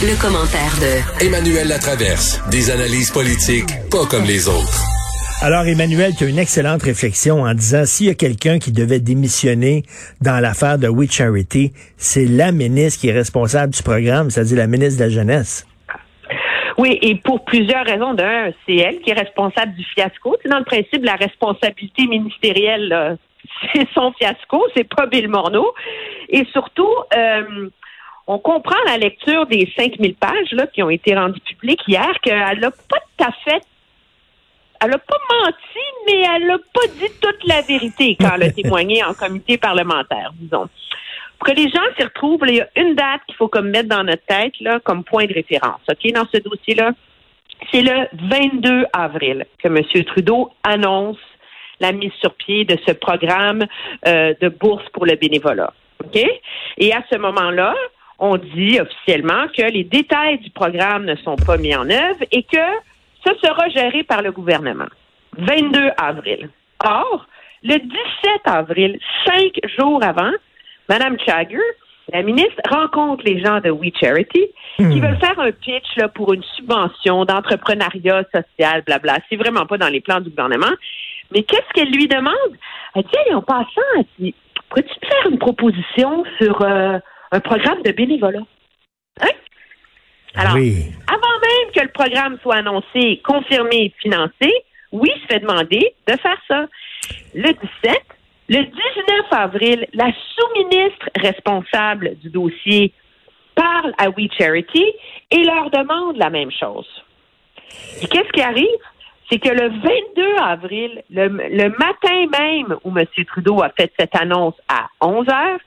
Le commentaire de Emmanuel Latraverse. Des analyses politiques pas comme les autres. Alors, Emmanuel, tu as une excellente réflexion en disant s'il y a quelqu'un qui devait démissionner dans l'affaire de We Charity, c'est la ministre qui est responsable du programme, c'est-à-dire la ministre de la Jeunesse. Oui, et pour plusieurs raisons. D'un, c'est elle qui est responsable du fiasco. C'est dans le principe, la responsabilité ministérielle, c'est son fiasco, c'est pas Bill Morneau. Et surtout, euh, on comprend la lecture des 5000 pages là, qui ont été rendues publiques hier qu'elle n'a pas tout à fait elle n'a pas menti, mais elle n'a pas dit toute la vérité quand elle a témoigné en comité parlementaire, disons. Pour que les gens s'y retrouvent, il y a une date qu'il faut comme mettre dans notre tête là, comme point de référence. OK, dans ce dossier-là, c'est le 22 avril que M. Trudeau annonce la mise sur pied de ce programme euh, de bourse pour le bénévolat. OK? Et à ce moment-là, on dit officiellement que les détails du programme ne sont pas mis en œuvre et que ce sera géré par le gouvernement. 22 avril. Or, le 17 avril, cinq jours avant, Mme Chagger, la ministre, rencontre les gens de We Charity qui hmm. veulent faire un pitch là, pour une subvention d'entrepreneuriat social, blabla. C'est vraiment pas dans les plans du gouvernement. Mais qu'est-ce qu'elle lui demande? Elle dit, en passant, elle dit, pourrais-tu faire une proposition sur euh, un programme de bénévolat? Hein? Alors, avant même que le programme soit annoncé, confirmé, financé, oui, se fait demander de faire ça. Le 17, le 19 avril, la sous-ministre responsable du dossier parle à We Charity et leur demande la même chose. Et qu'est-ce qui arrive? C'est que le 22 avril, le, le, matin même où M. Trudeau a fait cette annonce à 11 heures,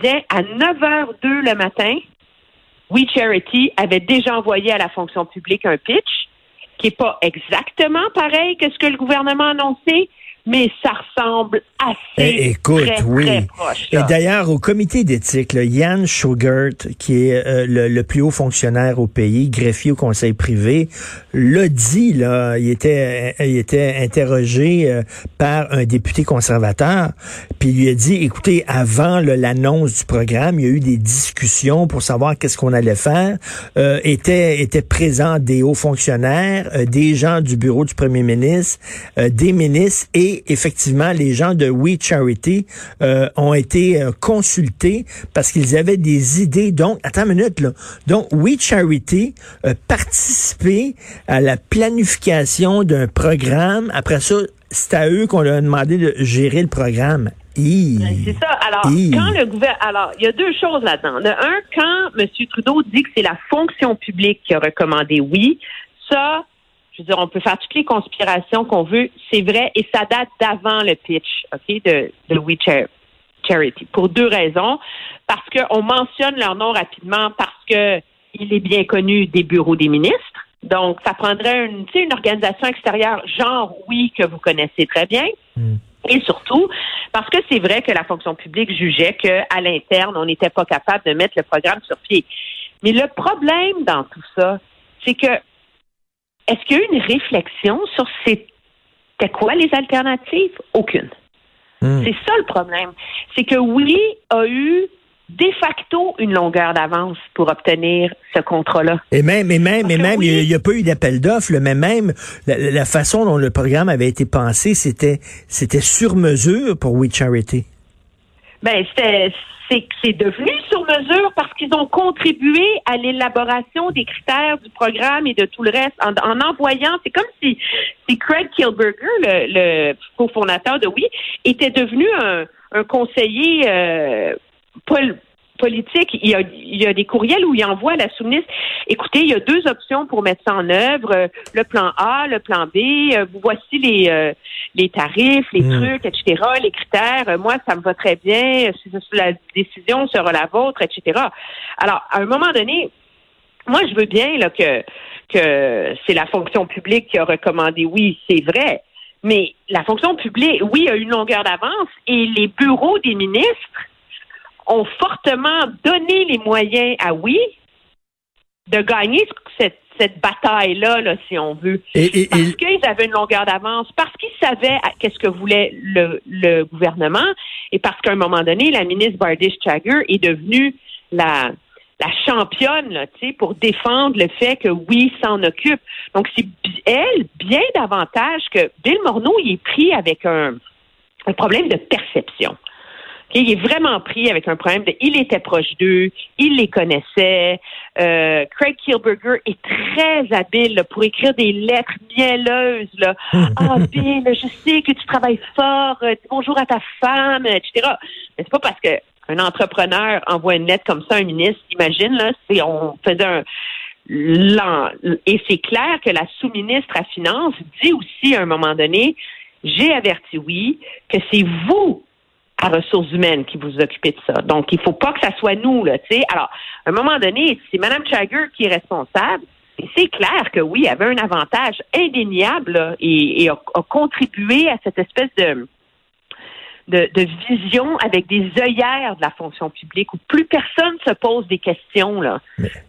bien à 9 h 02 le matin, We Charity avait déjà envoyé à la fonction publique un pitch qui n'est pas exactement pareil que ce que le gouvernement a annoncé, mais ça ressemble assez eh, écoute, oui. Et d'ailleurs, au comité d'éthique, Yann Schugert, qui est euh, le, plus haut fonctionnaire au pays, greffier au conseil privé, l'a dit, là, il était, il était interrogé euh, par un député conservateur, puis il lui a dit, écoutez, avant l'annonce du programme, il y a eu des discussions pour savoir qu'est-ce qu'on allait faire, euh, étaient, étaient présents des hauts fonctionnaires, euh, des gens du bureau du premier ministre, des ministres et effectivement, les gens de We Charity euh, ont été euh, consultés parce qu'ils avaient des idées. Donc, attends une minute, là. Donc, We Charity a participé à la planification d'un programme. Après ça, c'est à eux qu'on leur a demandé de gérer le programme. Ben, c'est ça. Alors, quand le gouvernement, alors, il y a deux choses là-dedans. De un, quand M. Trudeau dit que c'est la fonction publique qui a recommandé oui, ça, je veux dire, on peut faire toutes les conspirations qu'on veut, c'est vrai, et ça date d'avant le pitch, OK, de, de We Charity, pour deux raisons. Parce qu'on mentionne leur nom rapidement parce que il est bien connu des bureaux des ministres. Donc, ça prendrait une, une organisation extérieure, genre oui, que vous connaissez très bien. Hmm. Et surtout, parce que c'est vrai que la fonction publique jugeait qu'à l'interne, on n'était pas capable de mettre le programme sur pied. Mais le problème dans tout ça, c'est que est-ce qu'il y a eu une réflexion sur c'était quoi les alternatives? Aucune. Hmm. C'est ça le problème. C'est que oui a eu de facto une longueur d'avance pour obtenir ce contrat-là. Et même, et même, et même, il n'y a, pas eu d'appel d'offres, mais même la, façon dont le programme avait été pensé, c'était, c'était sur mesure pour We Charity. Ben, c'était, c'est c'est devenu sur mesure parce qu'ils ont contribué à l'élaboration des critères du programme et de tout le reste en, envoyant. C'est comme si, Craig Kilberger, le, cofondateur de Oui, était devenu un, un conseiller euh, politique, il y, a, il y a des courriels où il envoie à la sous-ministre, écoutez, il y a deux options pour mettre ça en œuvre, le plan A, le plan B, euh, voici les, euh, les tarifs, les hmm. trucs, etc., les critères, euh, moi, ça me va très bien, la décision sera la vôtre, etc. Alors, à un moment donné, moi, je veux bien là, que, que c'est la fonction publique qui a recommandé oui, c'est vrai, mais la fonction publique, oui, a une longueur d'avance et les bureaux des ministres ont fortement donné les moyens à oui de gagner cette, cette bataille-là, là, si on veut. Et, parce qu'ils avaient une longueur d'avance, parce qu'ils savaient qu'est-ce que voulait le, le gouvernement, et parce qu'à un moment donné, la ministre Bardish Chagger est devenue la la championne là, pour défendre le fait que oui, s'en occupe. Donc c'est elle bien davantage que Bill Morneau, il est pris avec un, un problème de perception. Il est vraiment pris avec un problème de il était proche d'eux, il les connaissait. Euh, Craig Kielburger est très habile pour écrire des lettres mielleuses. Là. Ah, Bill, je sais que tu travailles fort, euh, bonjour à ta femme, etc. Mais c'est pas parce que un entrepreneur envoie une lettre comme ça à un ministre, imagine, là, si on faisait un et c'est clair que la sous-ministre à Finances dit aussi à un moment donné, j'ai averti oui, que c'est vous à ressources humaines qui vous occupez de ça. Donc, il faut pas que ça soit nous, là, tu sais. Alors, à un moment donné, c'est Mme Chagger qui est responsable. Et c'est clair que oui, elle avait un avantage indéniable et, a, contribué à cette espèce de, de, vision avec des œillères de la fonction publique où plus personne se pose des questions là,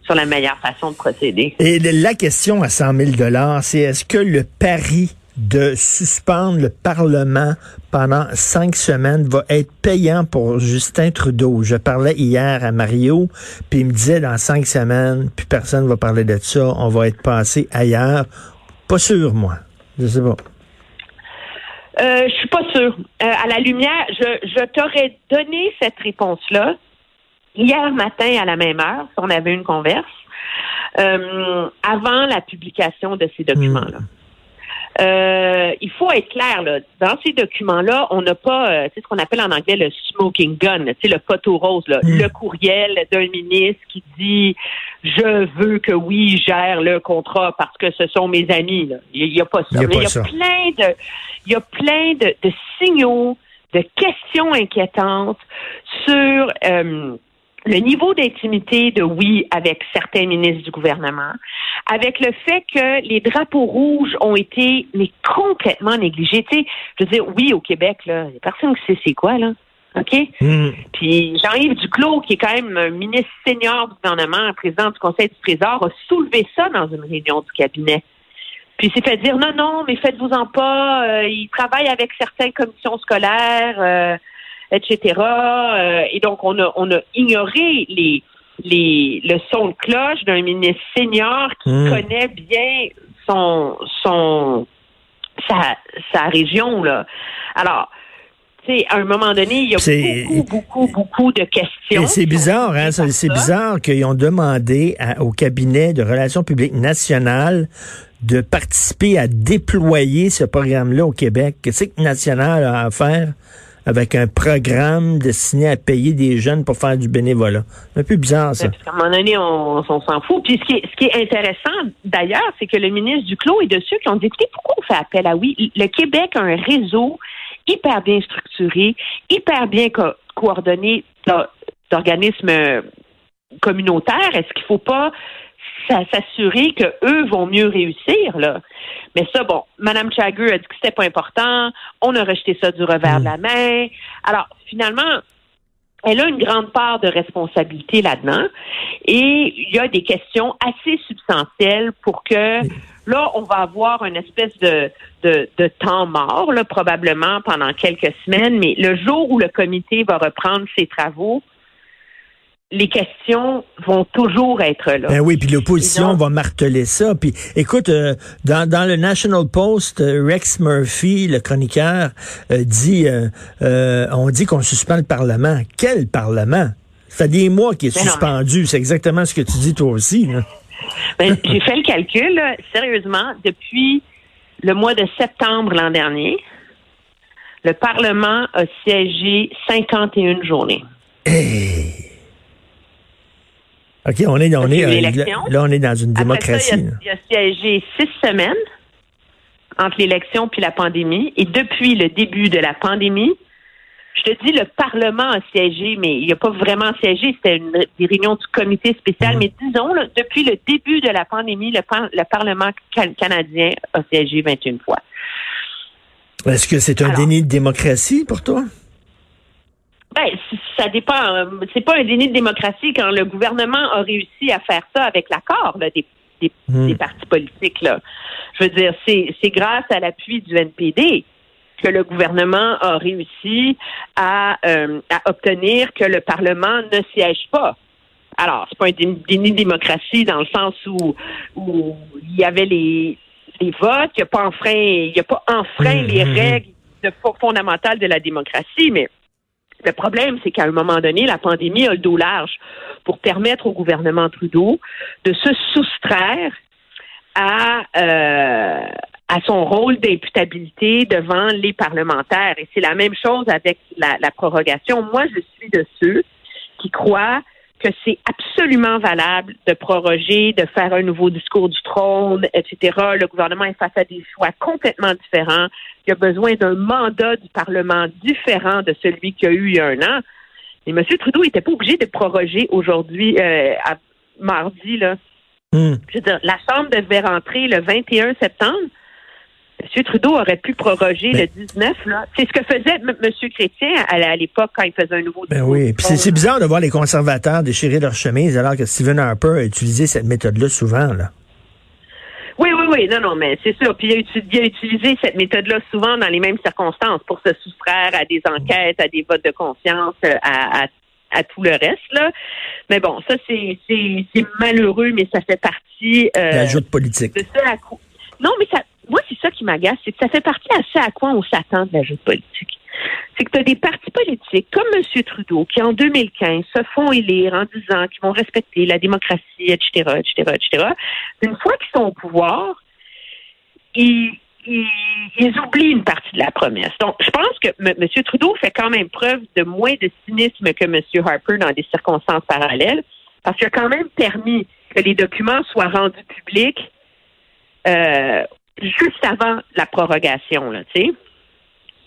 sur la meilleure façon de procéder. Et la question à 100 000 c'est est-ce que le pari de suspendre le Parlement pendant cinq semaines va être payant pour Justin Trudeau. Je parlais hier à Mario, puis il me disait dans cinq semaines, puis personne ne va parler de ça, on va être passé ailleurs. Pas sûr, moi. Je sais pas. Euh, je suis pas sûre. Euh, à la lumière, je, je t'aurais donné cette réponse-là hier matin à la même heure, si on avait une converse, euh, avant la publication de ces documents-là. Hmm. Euh, il faut être clair, là, dans ces documents-là, on n'a pas, euh, c'est ce qu'on appelle en anglais le smoking gun, c'est le poteau rose, là, hmm. le courriel d'un ministre qui dit je veux que oui gère le contrat parce que ce sont mes amis. Là. Il n'y a, pas ça. Il y a, plein de, il y a plein de, de signaux, de questions inquiétantes sur euh, le niveau d'intimité de oui avec certains ministres du gouvernement, avec le fait que les drapeaux rouges ont été mais complètement négligés. Tu sais, je veux dire, oui, au Québec, là, il n'y a personne qui sait c'est quoi, là. OK? Hmm. Puis Jean-Yves Duclos, qui est quand même un ministre senior du gouvernement, président du Conseil du Trésor, a soulevé ça dans une réunion du cabinet. Puis il s'est fait dire non, non, mais faites-vous-en pas. Euh, il travaille avec certaines commissions scolaires. Euh, etc. Euh, et donc, on a, on a ignoré les, les, le son de cloche d'un ministre senior qui hmm. connaît bien son, son, sa, sa région, là. Alors, à un moment donné, il y a beaucoup, beaucoup, beaucoup de questions. Et c'est bizarre, hein? C'est bizarre qu'ils ont demandé au cabinet de relations publiques nationales de participer à déployer ce programme-là au Québec. Qu'est-ce que National a à faire? Avec un programme destiné à payer des jeunes pour faire du bénévolat. Un peu bizarre, ça. à un moment donné, on, s'en fout. Puis ce qui est, intéressant, d'ailleurs, c'est que le ministre Duclos est de ceux qui ont dit, écoutez, pourquoi on fait appel à oui? Le Québec a un réseau hyper bien structuré, hyper bien coordonné d'organismes communautaires. Est-ce qu'il ne faut pas s'assurer que eux vont mieux réussir là. Mais ça, bon, Mme Chagger a dit que c'était pas important. On a rejeté ça du revers de la hmm. main. Alors, finalement, elle a une grande part de responsabilité là-dedans. Et il y a des questions assez substantielles pour que là, on va avoir une espèce de, de, de temps mort, là, probablement pendant quelques semaines. Mais le jour où le comité va reprendre ses travaux, les questions vont toujours être là. Ben oui, puis l'opposition va marteler ça. Puis écoute, euh, dans, dans le National Post, euh, Rex Murphy, le chroniqueur, euh, dit, on dit qu'on suspend le Parlement. Quel Parlement? Ça fait des mois qu'il est ben suspendu. C'est exactement ce que tu dis toi aussi. Ben, j'ai fait le calcul, sérieusement, depuis le mois de septembre l'an dernier, le Parlement a siégé 51 journées. Hey. OK, on est, on est, euh, là, on est dans une démocratie. il, a, siégé six semaines entre l'élection puis la pandémie. Et depuis le début de la pandémie, je te dis, le Parlement a siégé, mais il n'a pas vraiment siégé. C'était une des réunions du comité spécial. Mhm. Mais disons, depuis le début de la pandémie, le, le Parlement canadien a siégé 21 fois. Est-ce que c'est un déni de démocratie pour toi? Ben, ça dépend. Euh, c'est pas un déni de démocratie quand le gouvernement a réussi à faire ça avec l'accord des, hmm. des, partis politiques. Là. Je veux dire, c'est grâce à l'appui du NPD que le gouvernement a réussi à, euh, à obtenir que le Parlement ne siège pas. Alors, c'est pas un déni de démocratie dans le sens où, où il y avait les, les votes, il n'y a pas enfreint, il y a pas enfreint les mmh, mmh, mmh. règles fondamentales de la démocratie, mais le problème, c'est qu'à un moment donné, la pandémie a le dos large pour permettre au gouvernement Trudeau de se soustraire à, euh, à son rôle d'imputabilité devant les parlementaires. Et c'est la même chose avec la, la prorogation. Moi, je suis de ceux qui croient que c'est absolument valable de proroger, de faire un nouveau discours du trône, etc. Le gouvernement est face à des choix complètement différents. Il y a besoin d'un mandat du Parlement différent de celui qu'il y a eu il y a un an. Et M. Trudeau n'était pas obligé de proroger aujourd'hui, euh, à mardi. Là. Hmm. Je veux dire, la Chambre devait rentrer le 21 septembre. M. Trudeau aurait pu proroger le 19. C'est ce que faisait M. Chrétien à, l'époque quand il faisait un nouveau ben oui, puis c'est bizarre de voir les conservateurs déchirer leur chemise alors que Stephen Harper a utilisé cette méthode-là souvent. Là. Oui, oui, oui, non, non, mais c'est sûr. Puis il a, utilisé cette méthode-là souvent dans les mêmes circonstances pour se soustraire à des enquêtes, à des votes de confiance, euh, à, à, tout le reste. Là. Mais bon, ça, c'est malheureux, mais ça fait partie... Euh, L'ajout politique. De non, mais ça, moi, c'est ça qui m'agace, c'est que ça fait partie assez à quoi on s'attend de la jeu politique. C'est que tu as des partis politiques comme M. Trudeau qui, en 2015, se font élire en disant qu'ils vont respecter la démocratie, etc., etc., etc. Une fois qu'ils sont au pouvoir, ils, ils, oublient une partie de la promesse. Donc, je pense que M. Trudeau fait quand même preuve de moins de cynisme que M. Harper dans des circonstances parallèles, parce qu'il a quand même permis que les documents soient rendus publics euh, juste avant la prorogation, là, tu sais.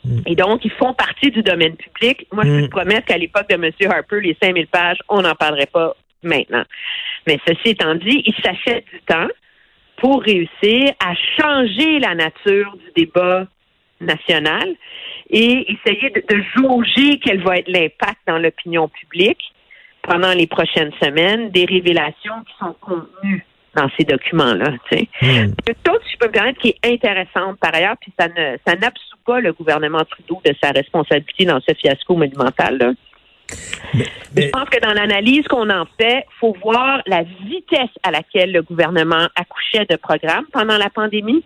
Mm. Et donc, ils font partie du domaine public. Moi, je peux mm. promettre qu'à l'époque de M. Harper, les 5000 pages, on n'en parlerait pas maintenant. Mais ceci étant dit, il s'achète du temps pour réussir à changer la nature du débat national et essayer de, de jauger quel va être l'impact dans l'opinion publique pendant les prochaines semaines des révélations qui sont contenues dans ces documents-là. Hmm. Si je peux me permettre, qui est intéressante par ailleurs, puis ça ne ça n'absout pas le gouvernement Trudeau de sa responsabilité dans ce fiasco monumental. Là. Je pense que dans l'analyse qu'on en fait, faut voir la vitesse à laquelle le gouvernement accouchait de programmes pendant la pandémie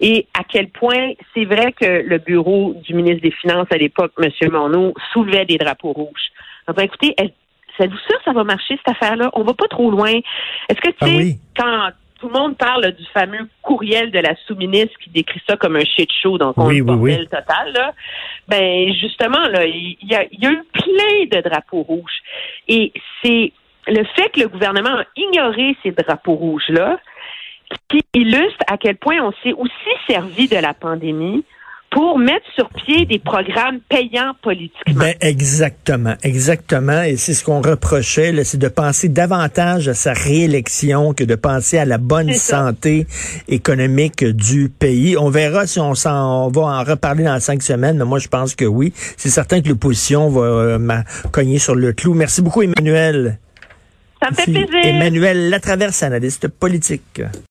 et à quel point c'est vrai que le bureau du ministre des Finances à l'époque, M. Monod, soulevait des drapeaux rouges. Donc, écoutez, Êtes-vous sûr que ça va marcher, cette affaire-là? On va pas trop loin. Est-ce que, tu ah sais, quand tout le monde parle du fameux courriel de la sous-ministre qui décrit ça comme un shit show, donc on oui, oui, total, là, ben, justement, là, il y a, y a eu plein de drapeaux rouges. Et c'est le fait que le gouvernement a ignoré ces drapeaux rouges-là qui illustre à quel point on s'est aussi servi de la pandémie pour mettre sur pied des programmes payants politiquement. Ben exactement, exactement. Et c'est ce qu'on reprochait, c'est de penser davantage à sa réélection que de penser à la bonne santé économique du pays. On verra si on s'en va en reparler dans cinq semaines, mais moi je pense que oui. C'est certain que l'opposition va euh, cogner sur le clou. Merci beaucoup, Emmanuel. Ça me fait plaisir. Emmanuel Latraverse, analyste politique.